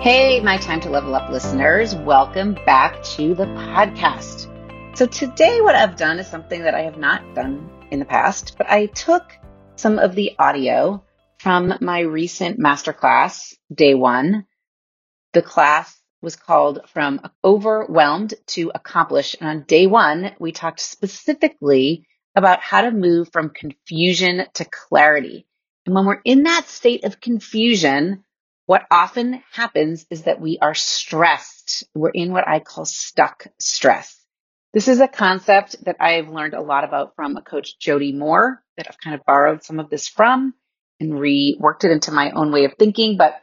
Hey, my Time to Level Up listeners, welcome back to the podcast. So, today, what I've done is something that I have not done in the past, but I took some of the audio from my recent masterclass, day one. The class was called From Overwhelmed to Accomplished. And on day one, we talked specifically about how to move from confusion to clarity. And when we're in that state of confusion, what often happens is that we are stressed. We're in what I call stuck stress. This is a concept that I've learned a lot about from a coach, Jody Moore, that I've kind of borrowed some of this from and reworked it into my own way of thinking. But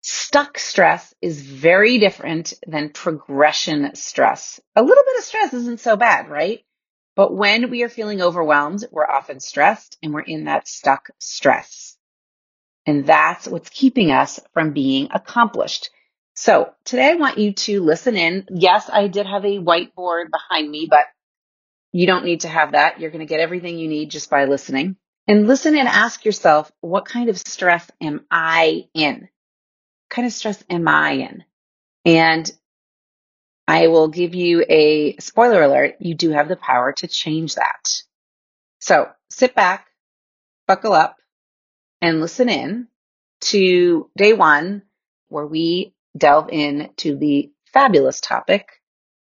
stuck stress is very different than progression stress. A little bit of stress isn't so bad, right? But when we are feeling overwhelmed, we're often stressed and we're in that stuck stress. And that's what's keeping us from being accomplished. So today I want you to listen in. Yes, I did have a whiteboard behind me, but you don't need to have that. You're going to get everything you need just by listening. And listen and ask yourself, what kind of stress am I in? What kind of stress am I in? And I will give you a spoiler alert. You do have the power to change that. So sit back, buckle up, and listen in to day one, where we delve into the fabulous topic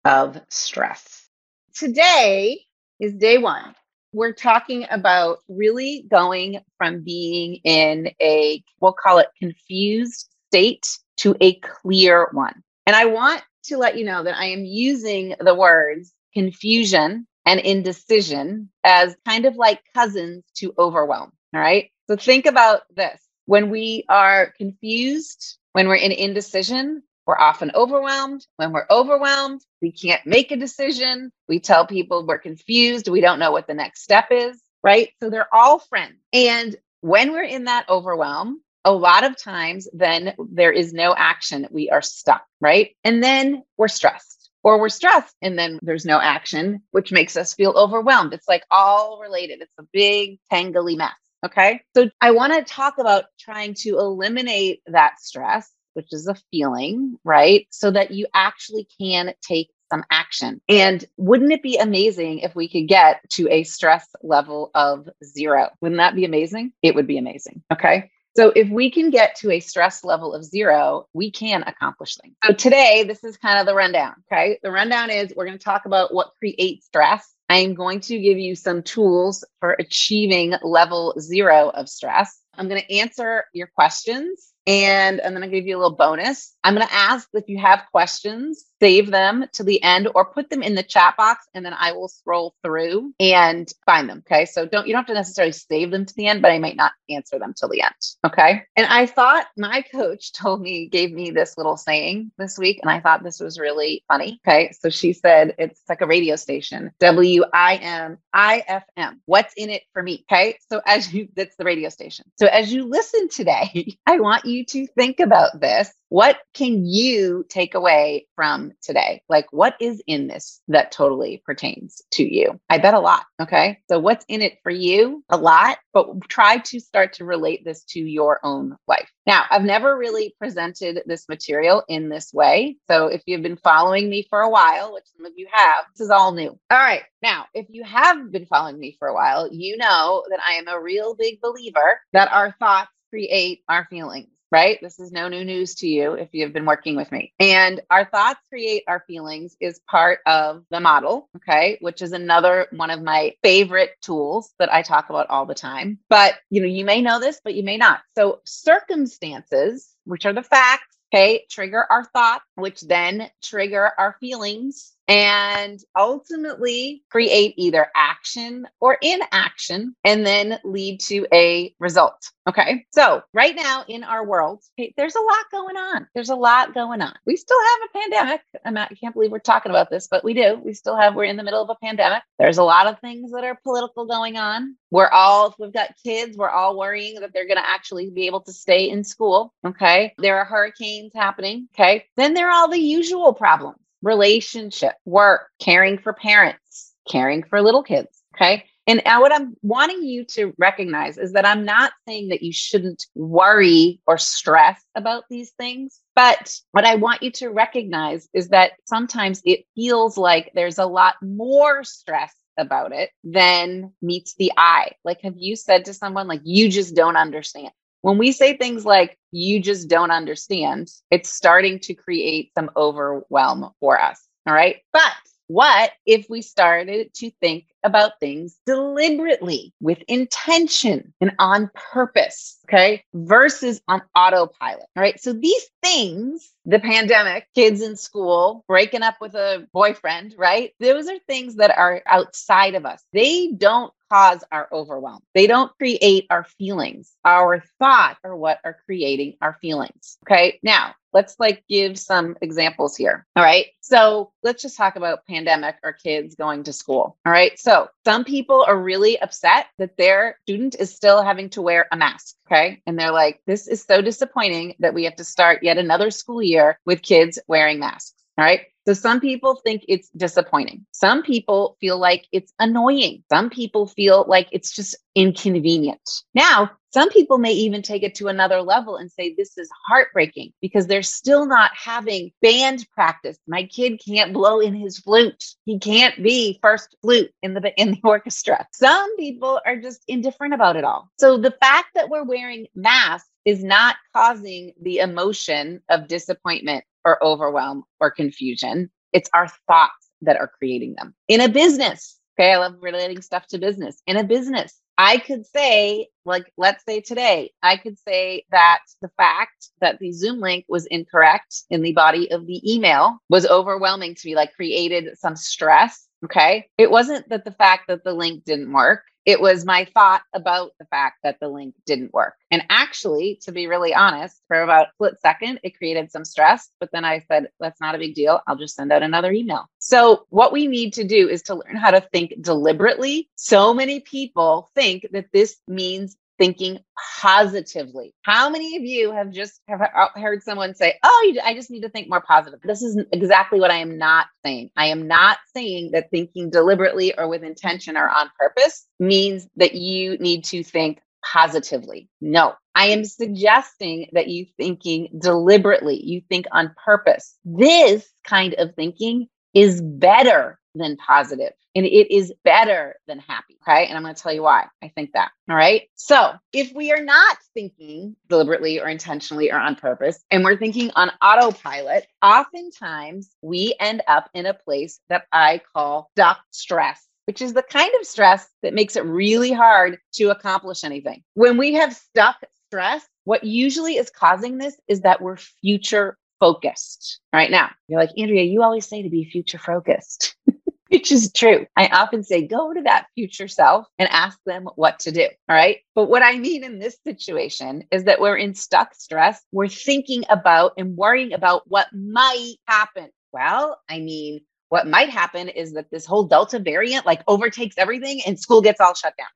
of stress. Today is day one. We're talking about really going from being in a, we'll call it confused state to a clear one. And I want to let you know that I am using the words confusion and indecision as kind of like cousins to overwhelm. All right. So think about this. When we are confused, when we're in indecision, we're often overwhelmed. When we're overwhelmed, we can't make a decision. We tell people we're confused. We don't know what the next step is, right? So they're all friends. And when we're in that overwhelm, a lot of times then there is no action. We are stuck, right? And then we're stressed or we're stressed and then there's no action, which makes us feel overwhelmed. It's like all related. It's a big tangly mess. Okay. So I want to talk about trying to eliminate that stress, which is a feeling, right? So that you actually can take some action. And wouldn't it be amazing if we could get to a stress level of zero? Wouldn't that be amazing? It would be amazing. Okay. So if we can get to a stress level of zero, we can accomplish things. So today, this is kind of the rundown. Okay. The rundown is we're going to talk about what creates stress. I'm going to give you some tools for achieving level zero of stress. I'm going to answer your questions and I'm going to give you a little bonus. I'm going to ask if you have questions save them to the end or put them in the chat box and then I will scroll through and find them. Okay. So don't, you don't have to necessarily save them to the end, but I might not answer them till the end. Okay. And I thought my coach told me, gave me this little saying this week. And I thought this was really funny. Okay. So she said, it's like a radio station, W I M I F M. What's in it for me? Okay. So as you, that's the radio station. So as you listen today, I want you to think about this what can you take away from today? Like, what is in this that totally pertains to you? I bet a lot. Okay. So, what's in it for you? A lot, but try to start to relate this to your own life. Now, I've never really presented this material in this way. So, if you've been following me for a while, which some of you have, this is all new. All right. Now, if you have been following me for a while, you know that I am a real big believer that our thoughts create our feelings right? This is no new news to you if you've been working with me. And our thoughts create our feelings is part of the model, okay, which is another one of my favorite tools that I talk about all the time. But, you know, you may know this, but you may not. So, circumstances, which are the facts, okay, trigger our thoughts, which then trigger our feelings and ultimately create either action or inaction and then lead to a result. Okay. So, right now in our world, okay, there's a lot going on. There's a lot going on. We still have a pandemic. I'm not, I can't believe we're talking about this, but we do. We still have, we're in the middle of a pandemic. There's a lot of things that are political going on. We're all, we've got kids, we're all worrying that they're going to actually be able to stay in school. Okay. There are hurricanes happening. Okay. Then there are all the usual problems relationship, work, caring for parents, caring for little kids. Okay. And what I'm wanting you to recognize is that I'm not saying that you shouldn't worry or stress about these things. But what I want you to recognize is that sometimes it feels like there's a lot more stress about it than meets the eye. Like, have you said to someone, like, you just don't understand? When we say things like, you just don't understand, it's starting to create some overwhelm for us. All right. But what if we started to think about things deliberately with intention and on purpose? Okay. Versus on autopilot. All right. So these things, the pandemic, kids in school, breaking up with a boyfriend, right? Those are things that are outside of us. They don't cause our overwhelm. They don't create our feelings. Our thoughts are what are creating our feelings. Okay. Now, let's like give some examples here. All right. So let's just talk about pandemic or kids going to school. All right. So some people are really upset that their student is still having to wear a mask. Okay. And they're like, this is so disappointing that we have to start yet another school year with kids wearing masks. All right. So some people think it's disappointing. Some people feel like it's annoying. Some people feel like it's just inconvenient. Now, some people may even take it to another level and say, This is heartbreaking because they're still not having band practice. My kid can't blow in his flute. He can't be first flute in the, in the orchestra. Some people are just indifferent about it all. So the fact that we're wearing masks is not causing the emotion of disappointment or overwhelm or confusion. It's our thoughts that are creating them. In a business, okay, I love relating stuff to business. In a business, I could say, like, let's say today, I could say that the fact that the Zoom link was incorrect in the body of the email was overwhelming to me, like, created some stress. Okay. It wasn't that the fact that the link didn't work. It was my thought about the fact that the link didn't work. And actually, to be really honest, for about a split second, it created some stress. But then I said, that's not a big deal. I'll just send out another email. So, what we need to do is to learn how to think deliberately. So many people think that this means thinking positively. How many of you have just have uh, heard someone say, "Oh, I just need to think more positive." This is exactly what I am not saying. I am not saying that thinking deliberately or with intention or on purpose means that you need to think positively. No. I am suggesting that you thinking deliberately, you think on purpose. This kind of thinking is better than positive and it is better than happy. Okay. And I'm going to tell you why I think that. All right. So if we are not thinking deliberately or intentionally or on purpose, and we're thinking on autopilot, oftentimes we end up in a place that I call stuck stress. Which is the kind of stress that makes it really hard to accomplish anything. When we have stuck stress, what usually is causing this is that we're future focused right now. You're like, Andrea, you always say to be future focused. which is true. I often say, go to that future self and ask them what to do. All right. But what I mean in this situation is that we're in stuck stress. We're thinking about and worrying about what might happen. Well, I mean, what might happen is that this whole Delta variant like overtakes everything and school gets all shut down.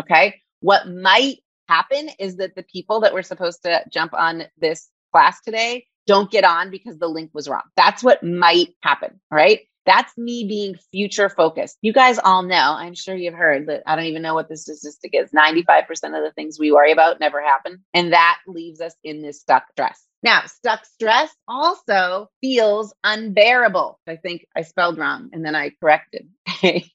Okay. What might happen is that the people that were supposed to jump on this class today don't get on because the link was wrong. That's what might happen. Right. That's me being future focused. You guys all know, I'm sure you've heard that I don't even know what the statistic is 95% of the things we worry about never happen. And that leaves us in this stuck stress. Now, stuck stress also feels unbearable. I think I spelled wrong and then I corrected. it's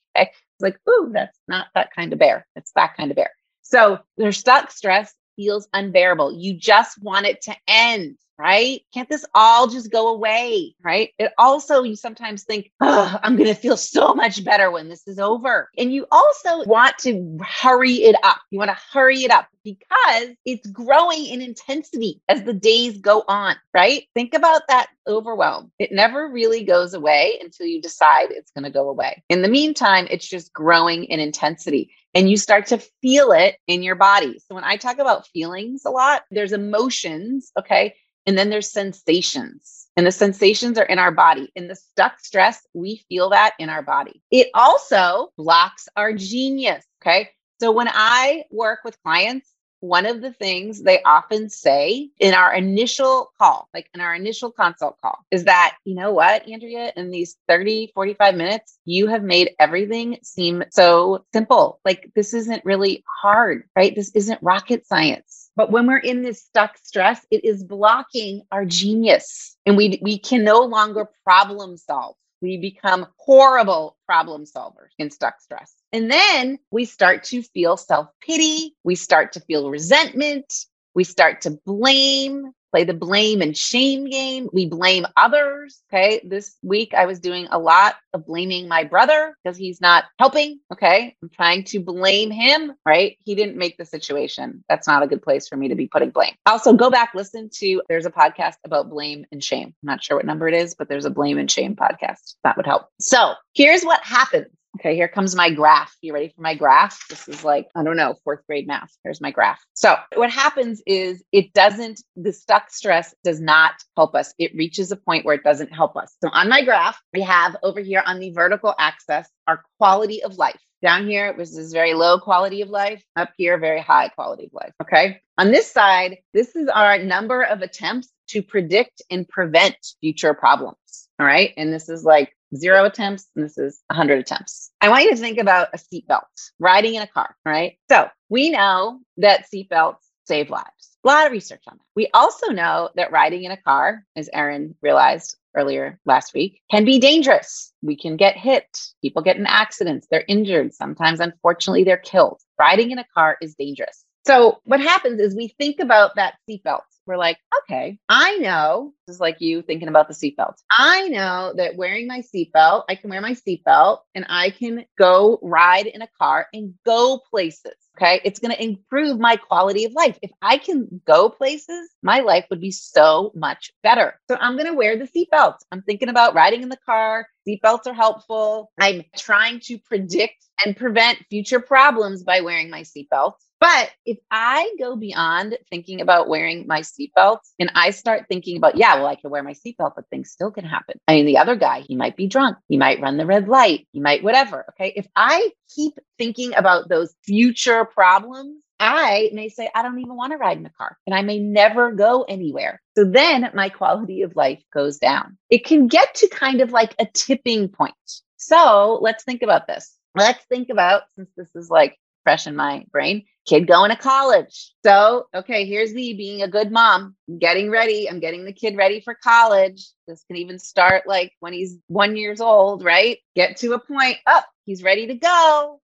like, ooh, that's not that kind of bear. It's that kind of bear. So their stuck stress feels unbearable. You just want it to end right? Can't this all just go away, right? It also, you sometimes think, I'm going to feel so much better when this is over. And you also want to hurry it up. You want to hurry it up because it's growing in intensity as the days go on, right? Think about that overwhelm. It never really goes away until you decide it's going to go away. In the meantime, it's just growing in intensity and you start to feel it in your body. So when I talk about feelings a lot, there's emotions, okay? And then there's sensations. And the sensations are in our body. In the stuck stress, we feel that in our body. It also blocks our genius. Okay. So when I work with clients, one of the things they often say in our initial call, like in our initial consult call, is that, you know what, Andrea, in these 30, 45 minutes, you have made everything seem so simple. Like this isn't really hard, right? This isn't rocket science but when we're in this stuck stress, it is blocking our genius and we, we can no longer problem solve. We become horrible problem solvers in stuck stress. And then we start to feel self pity. We start to feel resentment. We start to blame play the blame and shame game. We blame others. Okay. This week I was doing a lot of blaming my brother because he's not helping. Okay. I'm trying to blame him, right? He didn't make the situation. That's not a good place for me to be putting blame. Also, go back, listen to there's a podcast about blame and shame. I'm not sure what number it is, but there's a blame and shame podcast. That would help. So here's what happens Okay, here comes my graph. You ready for my graph? This is like, I don't know, fourth grade math. Here's my graph. So, what happens is it doesn't, the stuck stress does not help us. It reaches a point where it doesn't help us. So, on my graph, we have over here on the vertical axis our quality of life. Down here, it was this is very low quality of life. Up here, very high quality of life. Okay. On this side, this is our number of attempts to predict and prevent future problems. All right. And this is like zero attempts, and this is 100 attempts. I want you to think about a seatbelt, riding in a car, right? So we know that seatbelts save lives. A lot of research on that. We also know that riding in a car, as Erin realized earlier last week, can be dangerous. We can get hit. People get in accidents. They're injured. Sometimes, unfortunately, they're killed. Riding in a car is dangerous. So, what happens is we think about that seatbelt we're like, okay, I know, this is like you thinking about the seatbelt. I know that wearing my seatbelt, I can wear my seatbelt and I can go ride in a car and go places. Okay. It's going to improve my quality of life. If I can go places, my life would be so much better. So I'm going to wear the seatbelt. I'm thinking about riding in the car. Seatbelts are helpful. I'm trying to predict and prevent future problems by wearing my seatbelt. But if I go beyond thinking about wearing my seatbelt and I start thinking about, yeah, well, I can wear my seatbelt, but things still can happen. I mean, the other guy, he might be drunk. He might run the red light. He might whatever. Okay. If I keep thinking about those future problems, I may say, I don't even want to ride in a car and I may never go anywhere. So then my quality of life goes down. It can get to kind of like a tipping point. So let's think about this. Let's think about, since this is like fresh in my brain. Kid going to college. So, okay, here's me being a good mom, I'm getting ready. I'm getting the kid ready for college. This can even start like when he's one years old, right? Get to a point, up, oh, he's ready to go.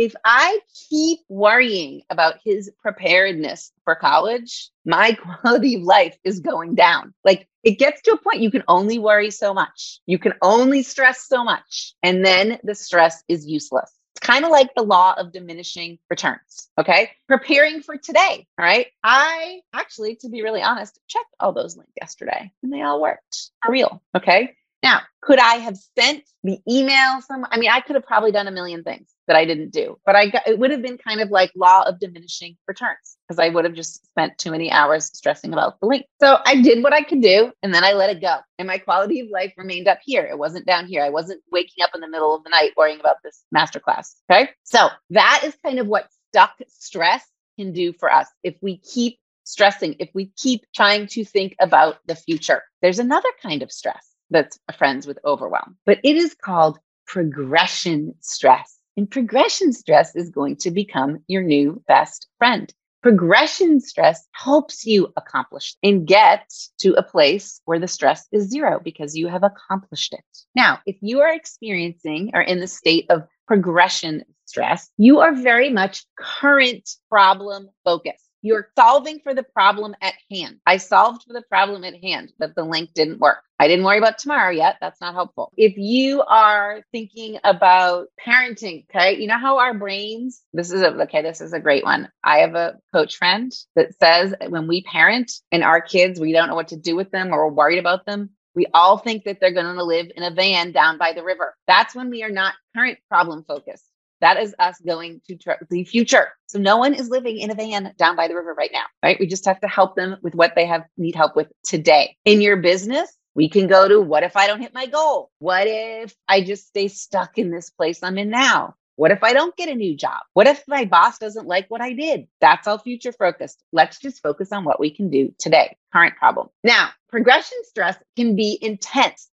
If I keep worrying about his preparedness for college, my quality of life is going down. Like it gets to a point you can only worry so much. You can only stress so much. And then the stress is useless. It's kind of like the law of diminishing returns. Okay. Preparing for today. All right. I actually, to be really honest, checked all those links yesterday and they all worked for real. Okay. Now, could I have sent the email some I mean, I could have probably done a million things that I didn't do, but I got, it would have been kind of like law of diminishing returns because I would have just spent too many hours stressing about the link. So I did what I could do and then I let it go. And my quality of life remained up here. It wasn't down here. I wasn't waking up in the middle of the night worrying about this masterclass. Okay. So that is kind of what stuck stress can do for us if we keep stressing if we keep trying to think about the future. There's another kind of stress that's friends with overwhelm, but it is called progression stress. And progression stress is going to become your new best friend. Progression stress helps you accomplish and get to a place where the stress is zero because you have accomplished it. Now, if you are experiencing or in the state of progression stress, you are very much current problem focused. You're solving for the problem at hand. I solved for the problem at hand, but the link didn't work. I didn't worry about tomorrow yet. That's not helpful. If you are thinking about parenting, okay, you know how our brains, this is a, okay, this is a great one. I have a coach friend that says when we parent and our kids, we don't know what to do with them or we're worried about them. We all think that they're going to live in a van down by the river. That's when we are not current problem focused. That is us going to tr- the future. So no one is living in a van down by the river right now, right? We just have to help them with what they have need help with today. In your business, we can go to what if I don't hit my goal? What if I just stay stuck in this place I'm in now? What if I don't get a new job? What if my boss doesn't like what I did? That's all future focused. Let's just focus on what we can do today, current problem. Now, progression stress can be intense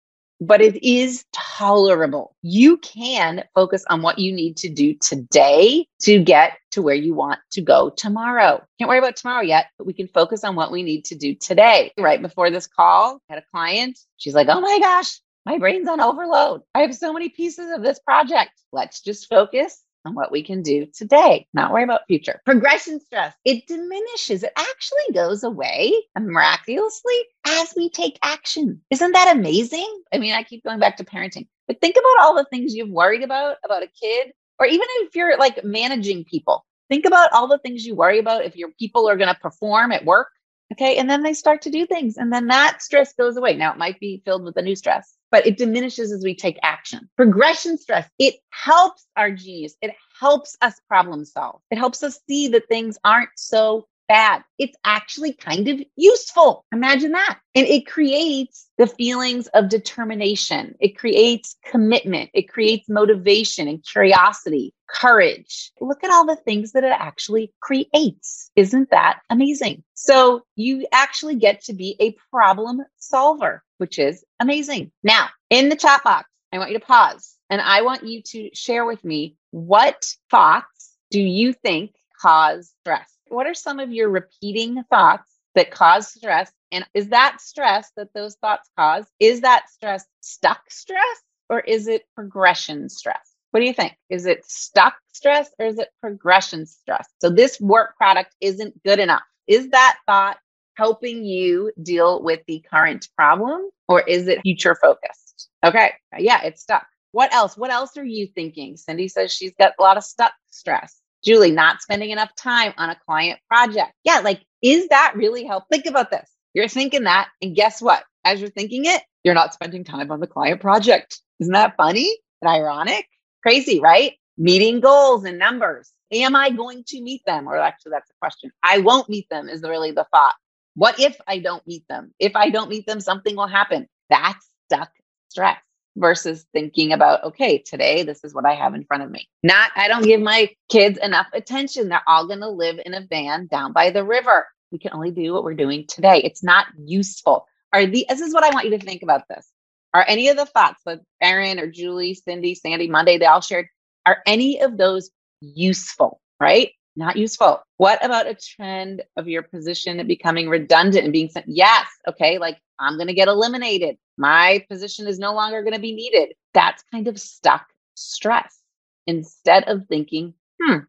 but it is tolerable. You can focus on what you need to do today to get to where you want to go tomorrow. Can't worry about tomorrow yet, but we can focus on what we need to do today. Right before this call, I had a client. She's like, oh my gosh, my brain's on overload. I have so many pieces of this project. Let's just focus on what we can do today, not worry about future. Progression stress, it diminishes. It actually goes away miraculously as we take action. Isn't that amazing? I mean, I keep going back to parenting, but think about all the things you've worried about about a kid, or even if you're like managing people. Think about all the things you worry about if your people are going to perform at work. Okay. And then they start to do things, and then that stress goes away. Now, it might be filled with a new stress but it diminishes as we take action. Progression stress, it helps our genius. It helps us problem solve. It helps us see that things aren't so bad. It's actually kind of useful. Imagine that. And it creates the feelings of determination. It creates commitment. It creates motivation and curiosity, courage. Look at all the things that it actually creates. Isn't that amazing? So you actually get to be a problem solver, which is amazing. Now, in the chat box, I want you to pause and I want you to share with me what thoughts do you think cause stress? What are some of your repeating thoughts that cause stress? And is that stress that those thoughts cause? Is that stress stuck stress or is it progression stress? What do you think? Is it stuck stress or is it progression stress? So this work product isn't good enough. Is that thought helping you deal with the current problem or is it future focused? Okay. Yeah, it's stuck. What else? What else are you thinking? Cindy says she's got a lot of stuck stress. Julie, not spending enough time on a client project. Yeah, like, is that really help? Think about this. You're thinking that, and guess what? As you're thinking it, you're not spending time on the client project. Isn't that funny and ironic? Crazy, right? Meeting goals and numbers. Am I going to meet them? Or actually, that's the question. I won't meet them, is really the thought. What if I don't meet them? If I don't meet them, something will happen. That's stuck stress versus thinking about, okay, today, this is what I have in front of me. Not, I don't give my kids enough attention. They're all going to live in a van down by the river. We can only do what we're doing today. It's not useful. Are the, this is what I want you to think about this. Are any of the thoughts that Aaron or Julie, Cindy, Sandy, Monday, they all shared, are any of those useful, right? Not useful. What about a trend of your position becoming redundant and being sent? Yes. Okay. Like I'm going to get eliminated. My position is no longer going to be needed. That's kind of stuck stress instead of thinking, hmm,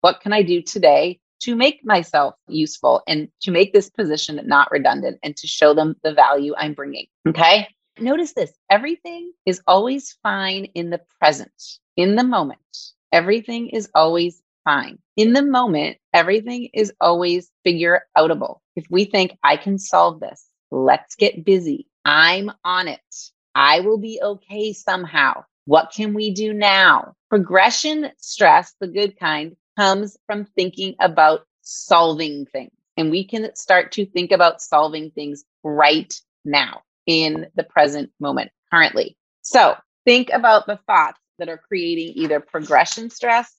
what can I do today to make myself useful and to make this position not redundant and to show them the value I'm bringing? Okay. Notice this everything is always fine in the present, in the moment. Everything is always fine. In the moment, everything is always figure outable. If we think I can solve this, Let's get busy. I'm on it. I will be okay somehow. What can we do now? Progression stress, the good kind, comes from thinking about solving things. And we can start to think about solving things right now in the present moment, currently. So think about the thoughts that are creating either progression stress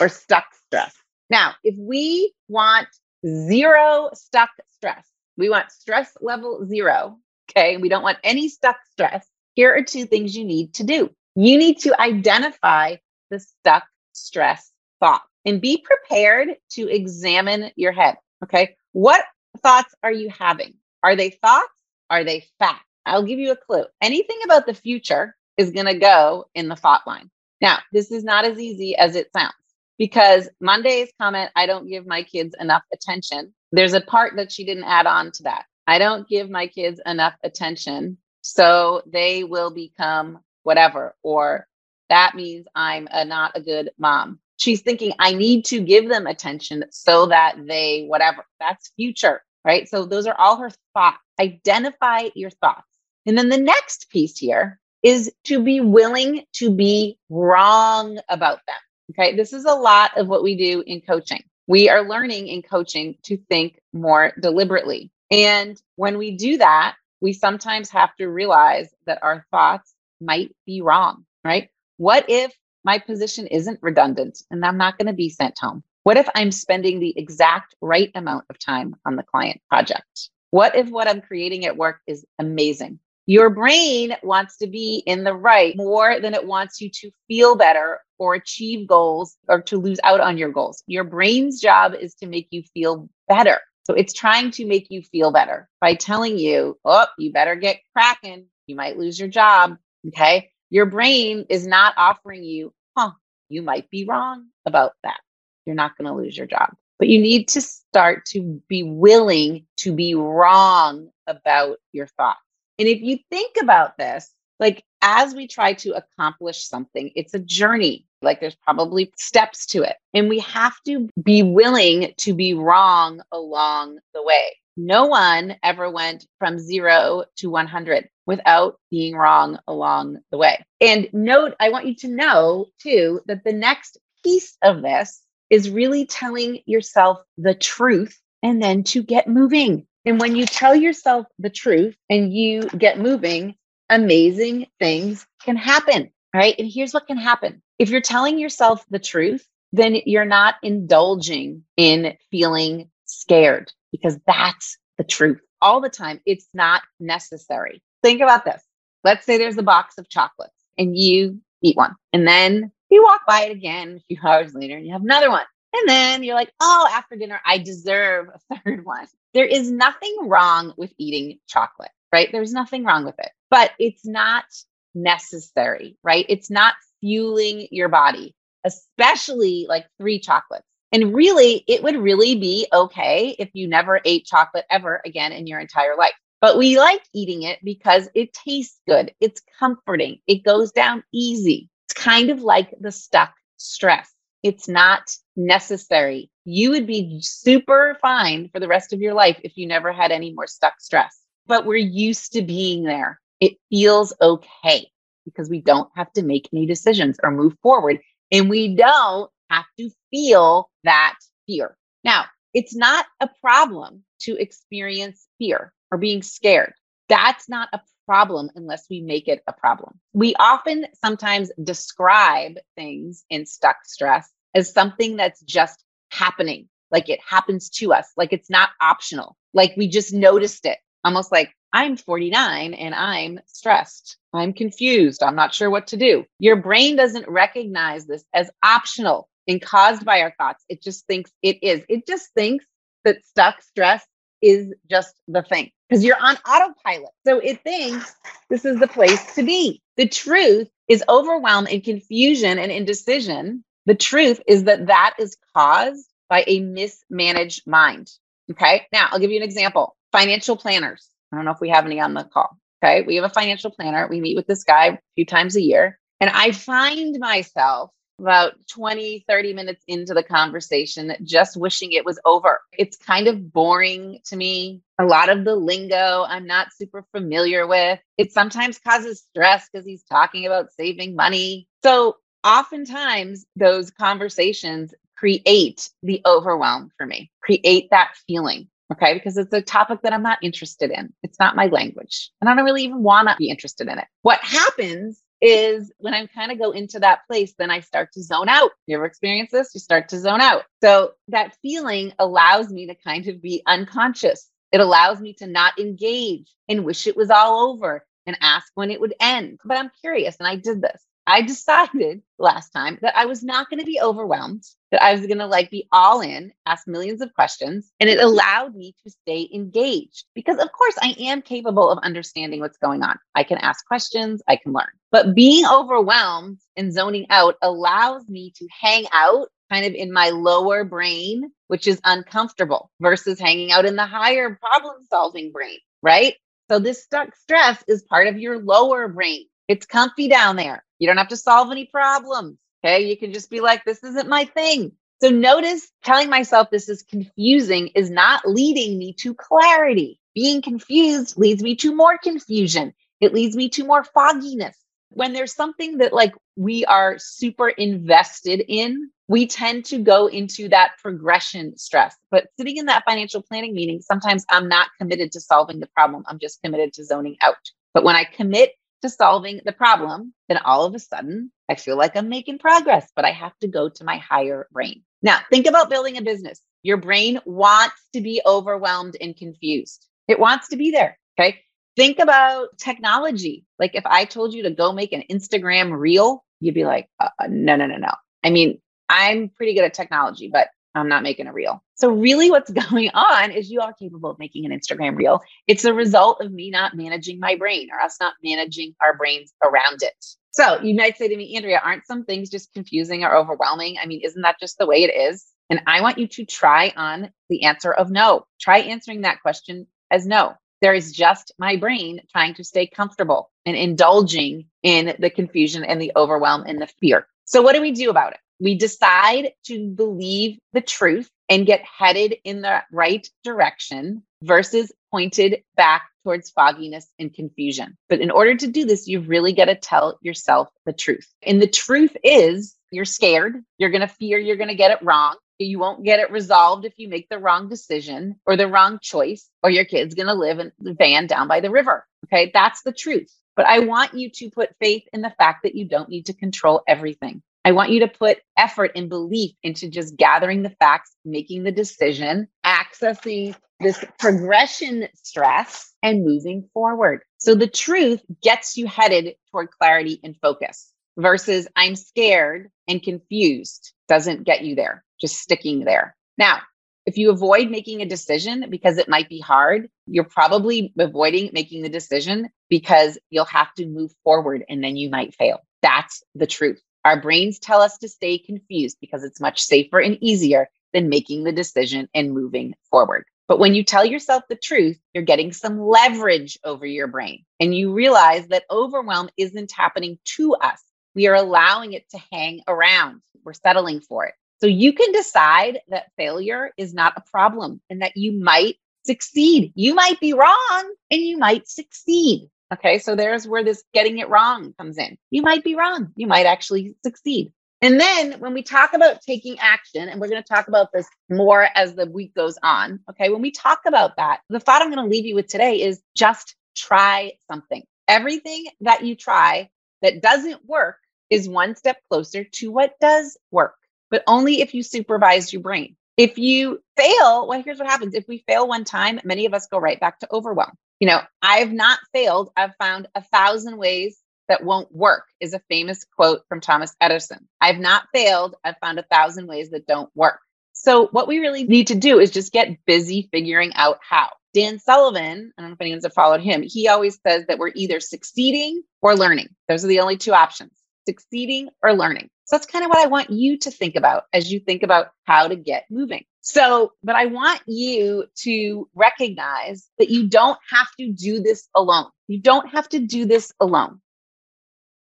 or stuck stress. Now, if we want zero stuck stress. We want stress level zero. Okay. We don't want any stuck stress. Here are two things you need to do. You need to identify the stuck stress thought and be prepared to examine your head. Okay. What thoughts are you having? Are they thoughts? Are they facts? I'll give you a clue. Anything about the future is going to go in the thought line. Now, this is not as easy as it sounds because Monday's comment, I don't give my kids enough attention. There's a part that she didn't add on to that. I don't give my kids enough attention. So they will become whatever, or that means I'm a, not a good mom. She's thinking, I need to give them attention so that they, whatever. That's future, right? So those are all her thoughts. Identify your thoughts. And then the next piece here is to be willing to be wrong about them. Okay. This is a lot of what we do in coaching. We are learning in coaching to think more deliberately. And when we do that, we sometimes have to realize that our thoughts might be wrong, right? What if my position isn't redundant and I'm not going to be sent home? What if I'm spending the exact right amount of time on the client project? What if what I'm creating at work is amazing? Your brain wants to be in the right more than it wants you to feel better or achieve goals or to lose out on your goals. Your brain's job is to make you feel better. So it's trying to make you feel better by telling you, oh, you better get cracking. You might lose your job. Okay. Your brain is not offering you, huh, you might be wrong about that. You're not going to lose your job. But you need to start to be willing to be wrong about your thoughts. And if you think about this, like as we try to accomplish something, it's a journey. Like there's probably steps to it. And we have to be willing to be wrong along the way. No one ever went from zero to 100 without being wrong along the way. And note, I want you to know too that the next piece of this is really telling yourself the truth and then to get moving. And when you tell yourself the truth and you get moving, amazing things can happen, right? And here's what can happen if you're telling yourself the truth, then you're not indulging in feeling scared because that's the truth all the time. It's not necessary. Think about this. Let's say there's a box of chocolates and you eat one, and then you walk by it again a few hours later and you have another one. And then you're like, oh, after dinner, I deserve a third one. There is nothing wrong with eating chocolate, right? There's nothing wrong with it, but it's not necessary, right? It's not fueling your body, especially like three chocolates. And really, it would really be okay if you never ate chocolate ever again in your entire life. But we like eating it because it tastes good. It's comforting. It goes down easy. It's kind of like the stuck stress. It's not necessary. You would be super fine for the rest of your life if you never had any more stuck stress. But we're used to being there. It feels okay because we don't have to make any decisions or move forward. And we don't have to feel that fear. Now, it's not a problem to experience fear or being scared. That's not a problem unless we make it a problem. We often sometimes describe things in stuck stress as something that's just happening, like it happens to us, like it's not optional, like we just noticed it, almost like I'm 49 and I'm stressed. I'm confused. I'm not sure what to do. Your brain doesn't recognize this as optional and caused by our thoughts. It just thinks it is. It just thinks that stuck stress is just the thing because you're on autopilot. So it thinks this is the place to be. The truth is overwhelm and confusion and indecision the truth is that that is caused by a mismanaged mind. Okay. Now I'll give you an example. Financial planners. I don't know if we have any on the call. Okay. We have a financial planner. We meet with this guy a few times a year. And I find myself about 20, 30 minutes into the conversation, just wishing it was over. It's kind of boring to me. A lot of the lingo I'm not super familiar with. It sometimes causes stress because he's talking about saving money. So oftentimes those conversations create the overwhelm for me, create that feeling. Okay. Because it's a topic that I'm not interested in. It's not my language. And I don't really even want to be interested in it. What happens is when I kind of go into that place, then I start to zone out. You ever experience this? You start to zone out. So that feeling allows me to kind of be unconscious. It allows me to not engage and wish it was all over and ask when it would end. But I'm curious, and I did this. I decided last time that I was not going to be overwhelmed, that I was going to like be all in, ask millions of questions, and it allowed me to stay engaged because of course I am capable of understanding what's going on. I can ask questions, I can learn. But being overwhelmed and zoning out allows me to hang out kind of in my lower brain, which is uncomfortable versus hanging out in the higher problem solving brain, right? So this stuck stress is part of your lower brain. It's comfy down there. You don't have to solve any problems. Okay. You can just be like, this isn't my thing. So notice telling myself this is confusing is not leading me to clarity. Being confused leads me to more confusion. It leads me to more fogginess. When there's something that like we are super invested in, we tend to go into that progression stress. But sitting in that financial planning meeting, sometimes I'm not committed to solving the problem. I'm just committed to zoning out. But when I commit to solving the problem, then all of a sudden I feel like I'm making progress, but I have to go to my higher brain. Now, think about building a business. Your brain wants to be overwhelmed and confused, it wants to be there. Okay. Think about technology. Like if I told you to go make an Instagram reel, you'd be like, uh, uh no, no, no, no. I mean, I'm pretty good at technology, but I'm not making a reel. So, really, what's going on is you are capable of making an Instagram reel. It's a result of me not managing my brain or us not managing our brains around it. So, you might say to me, Andrea, aren't some things just confusing or overwhelming? I mean, isn't that just the way it is? And I want you to try on the answer of no. Try answering that question as no. There is just my brain trying to stay comfortable and indulging in the confusion and the overwhelm and the fear. So, what do we do about it? We decide to believe the truth and get headed in the right direction versus pointed back towards fogginess and confusion. But in order to do this, you've really got to tell yourself the truth. And the truth is you're scared. You're going to fear you're going to get it wrong. You won't get it resolved if you make the wrong decision or the wrong choice, or your kid's going to live in the van down by the river. Okay. That's the truth. But I want you to put faith in the fact that you don't need to control everything. I want you to put effort and belief into just gathering the facts, making the decision, accessing this progression stress, and moving forward. So the truth gets you headed toward clarity and focus versus I'm scared and confused doesn't get you there, just sticking there. Now, if you avoid making a decision because it might be hard, you're probably avoiding making the decision because you'll have to move forward and then you might fail. That's the truth. Our brains tell us to stay confused because it's much safer and easier than making the decision and moving forward. But when you tell yourself the truth, you're getting some leverage over your brain and you realize that overwhelm isn't happening to us. We are allowing it to hang around. We're settling for it. So you can decide that failure is not a problem and that you might succeed. You might be wrong and you might succeed. Okay, so there's where this getting it wrong comes in. You might be wrong, you might actually succeed. And then when we talk about taking action, and we're going to talk about this more as the week goes on, okay, when we talk about that, the thought I'm going to leave you with today is just try something. Everything that you try that doesn't work is one step closer to what does work, but only if you supervise your brain. If you fail, well, here's what happens. If we fail one time, many of us go right back to overwhelm you know, I've not failed. I've found a thousand ways that won't work is a famous quote from Thomas Edison. I've not failed. I've found a thousand ways that don't work. So what we really need to do is just get busy figuring out how. Dan Sullivan, I don't know if anyone's followed him, he always says that we're either succeeding or learning. Those are the only two options succeeding or learning. So that's kind of what I want you to think about as you think about how to get moving. So, but I want you to recognize that you don't have to do this alone. You don't have to do this alone.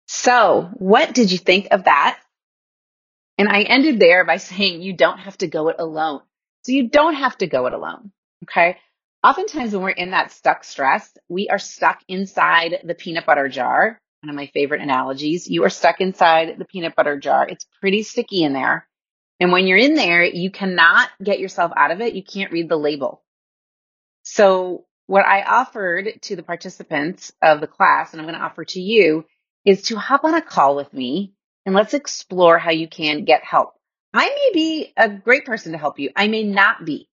So, what did you think of that? And I ended there by saying you don't have to go it alone. So, you don't have to go it alone. Okay. Oftentimes, when we're in that stuck stress, we are stuck inside the peanut butter jar. One of my favorite analogies. You are stuck inside the peanut butter jar. It's pretty sticky in there. And when you're in there, you cannot get yourself out of it. You can't read the label. So what I offered to the participants of the class, and I'm going to offer to you, is to hop on a call with me and let's explore how you can get help. I may be a great person to help you. I may not be,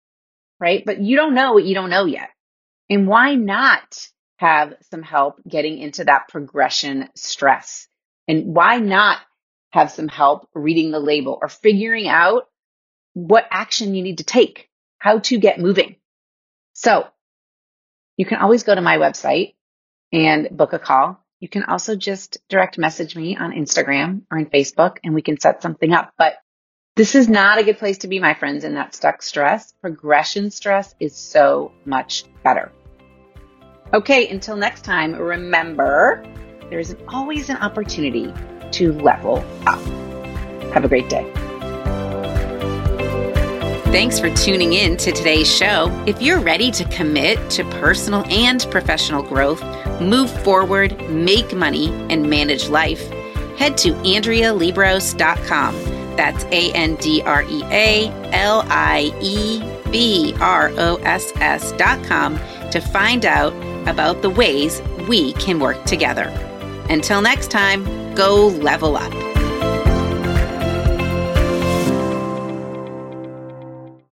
right? But you don't know what you don't know yet. And why not have some help getting into that progression stress? And why not have some help reading the label or figuring out what action you need to take, how to get moving? So you can always go to my website and book a call. You can also just direct message me on Instagram or on Facebook and we can set something up. But this is not a good place to be, my friends, in that stuck stress. Progression stress is so much better. Okay, until next time, remember there's always an opportunity to level up. Have a great day. Thanks for tuning in to today's show. If you're ready to commit to personal and professional growth, move forward, make money, and manage life, head to AndreaLiebross.com. That's A N D R E A L I E B R O S S.com to find out about the ways we can work together. Until next time, go level up.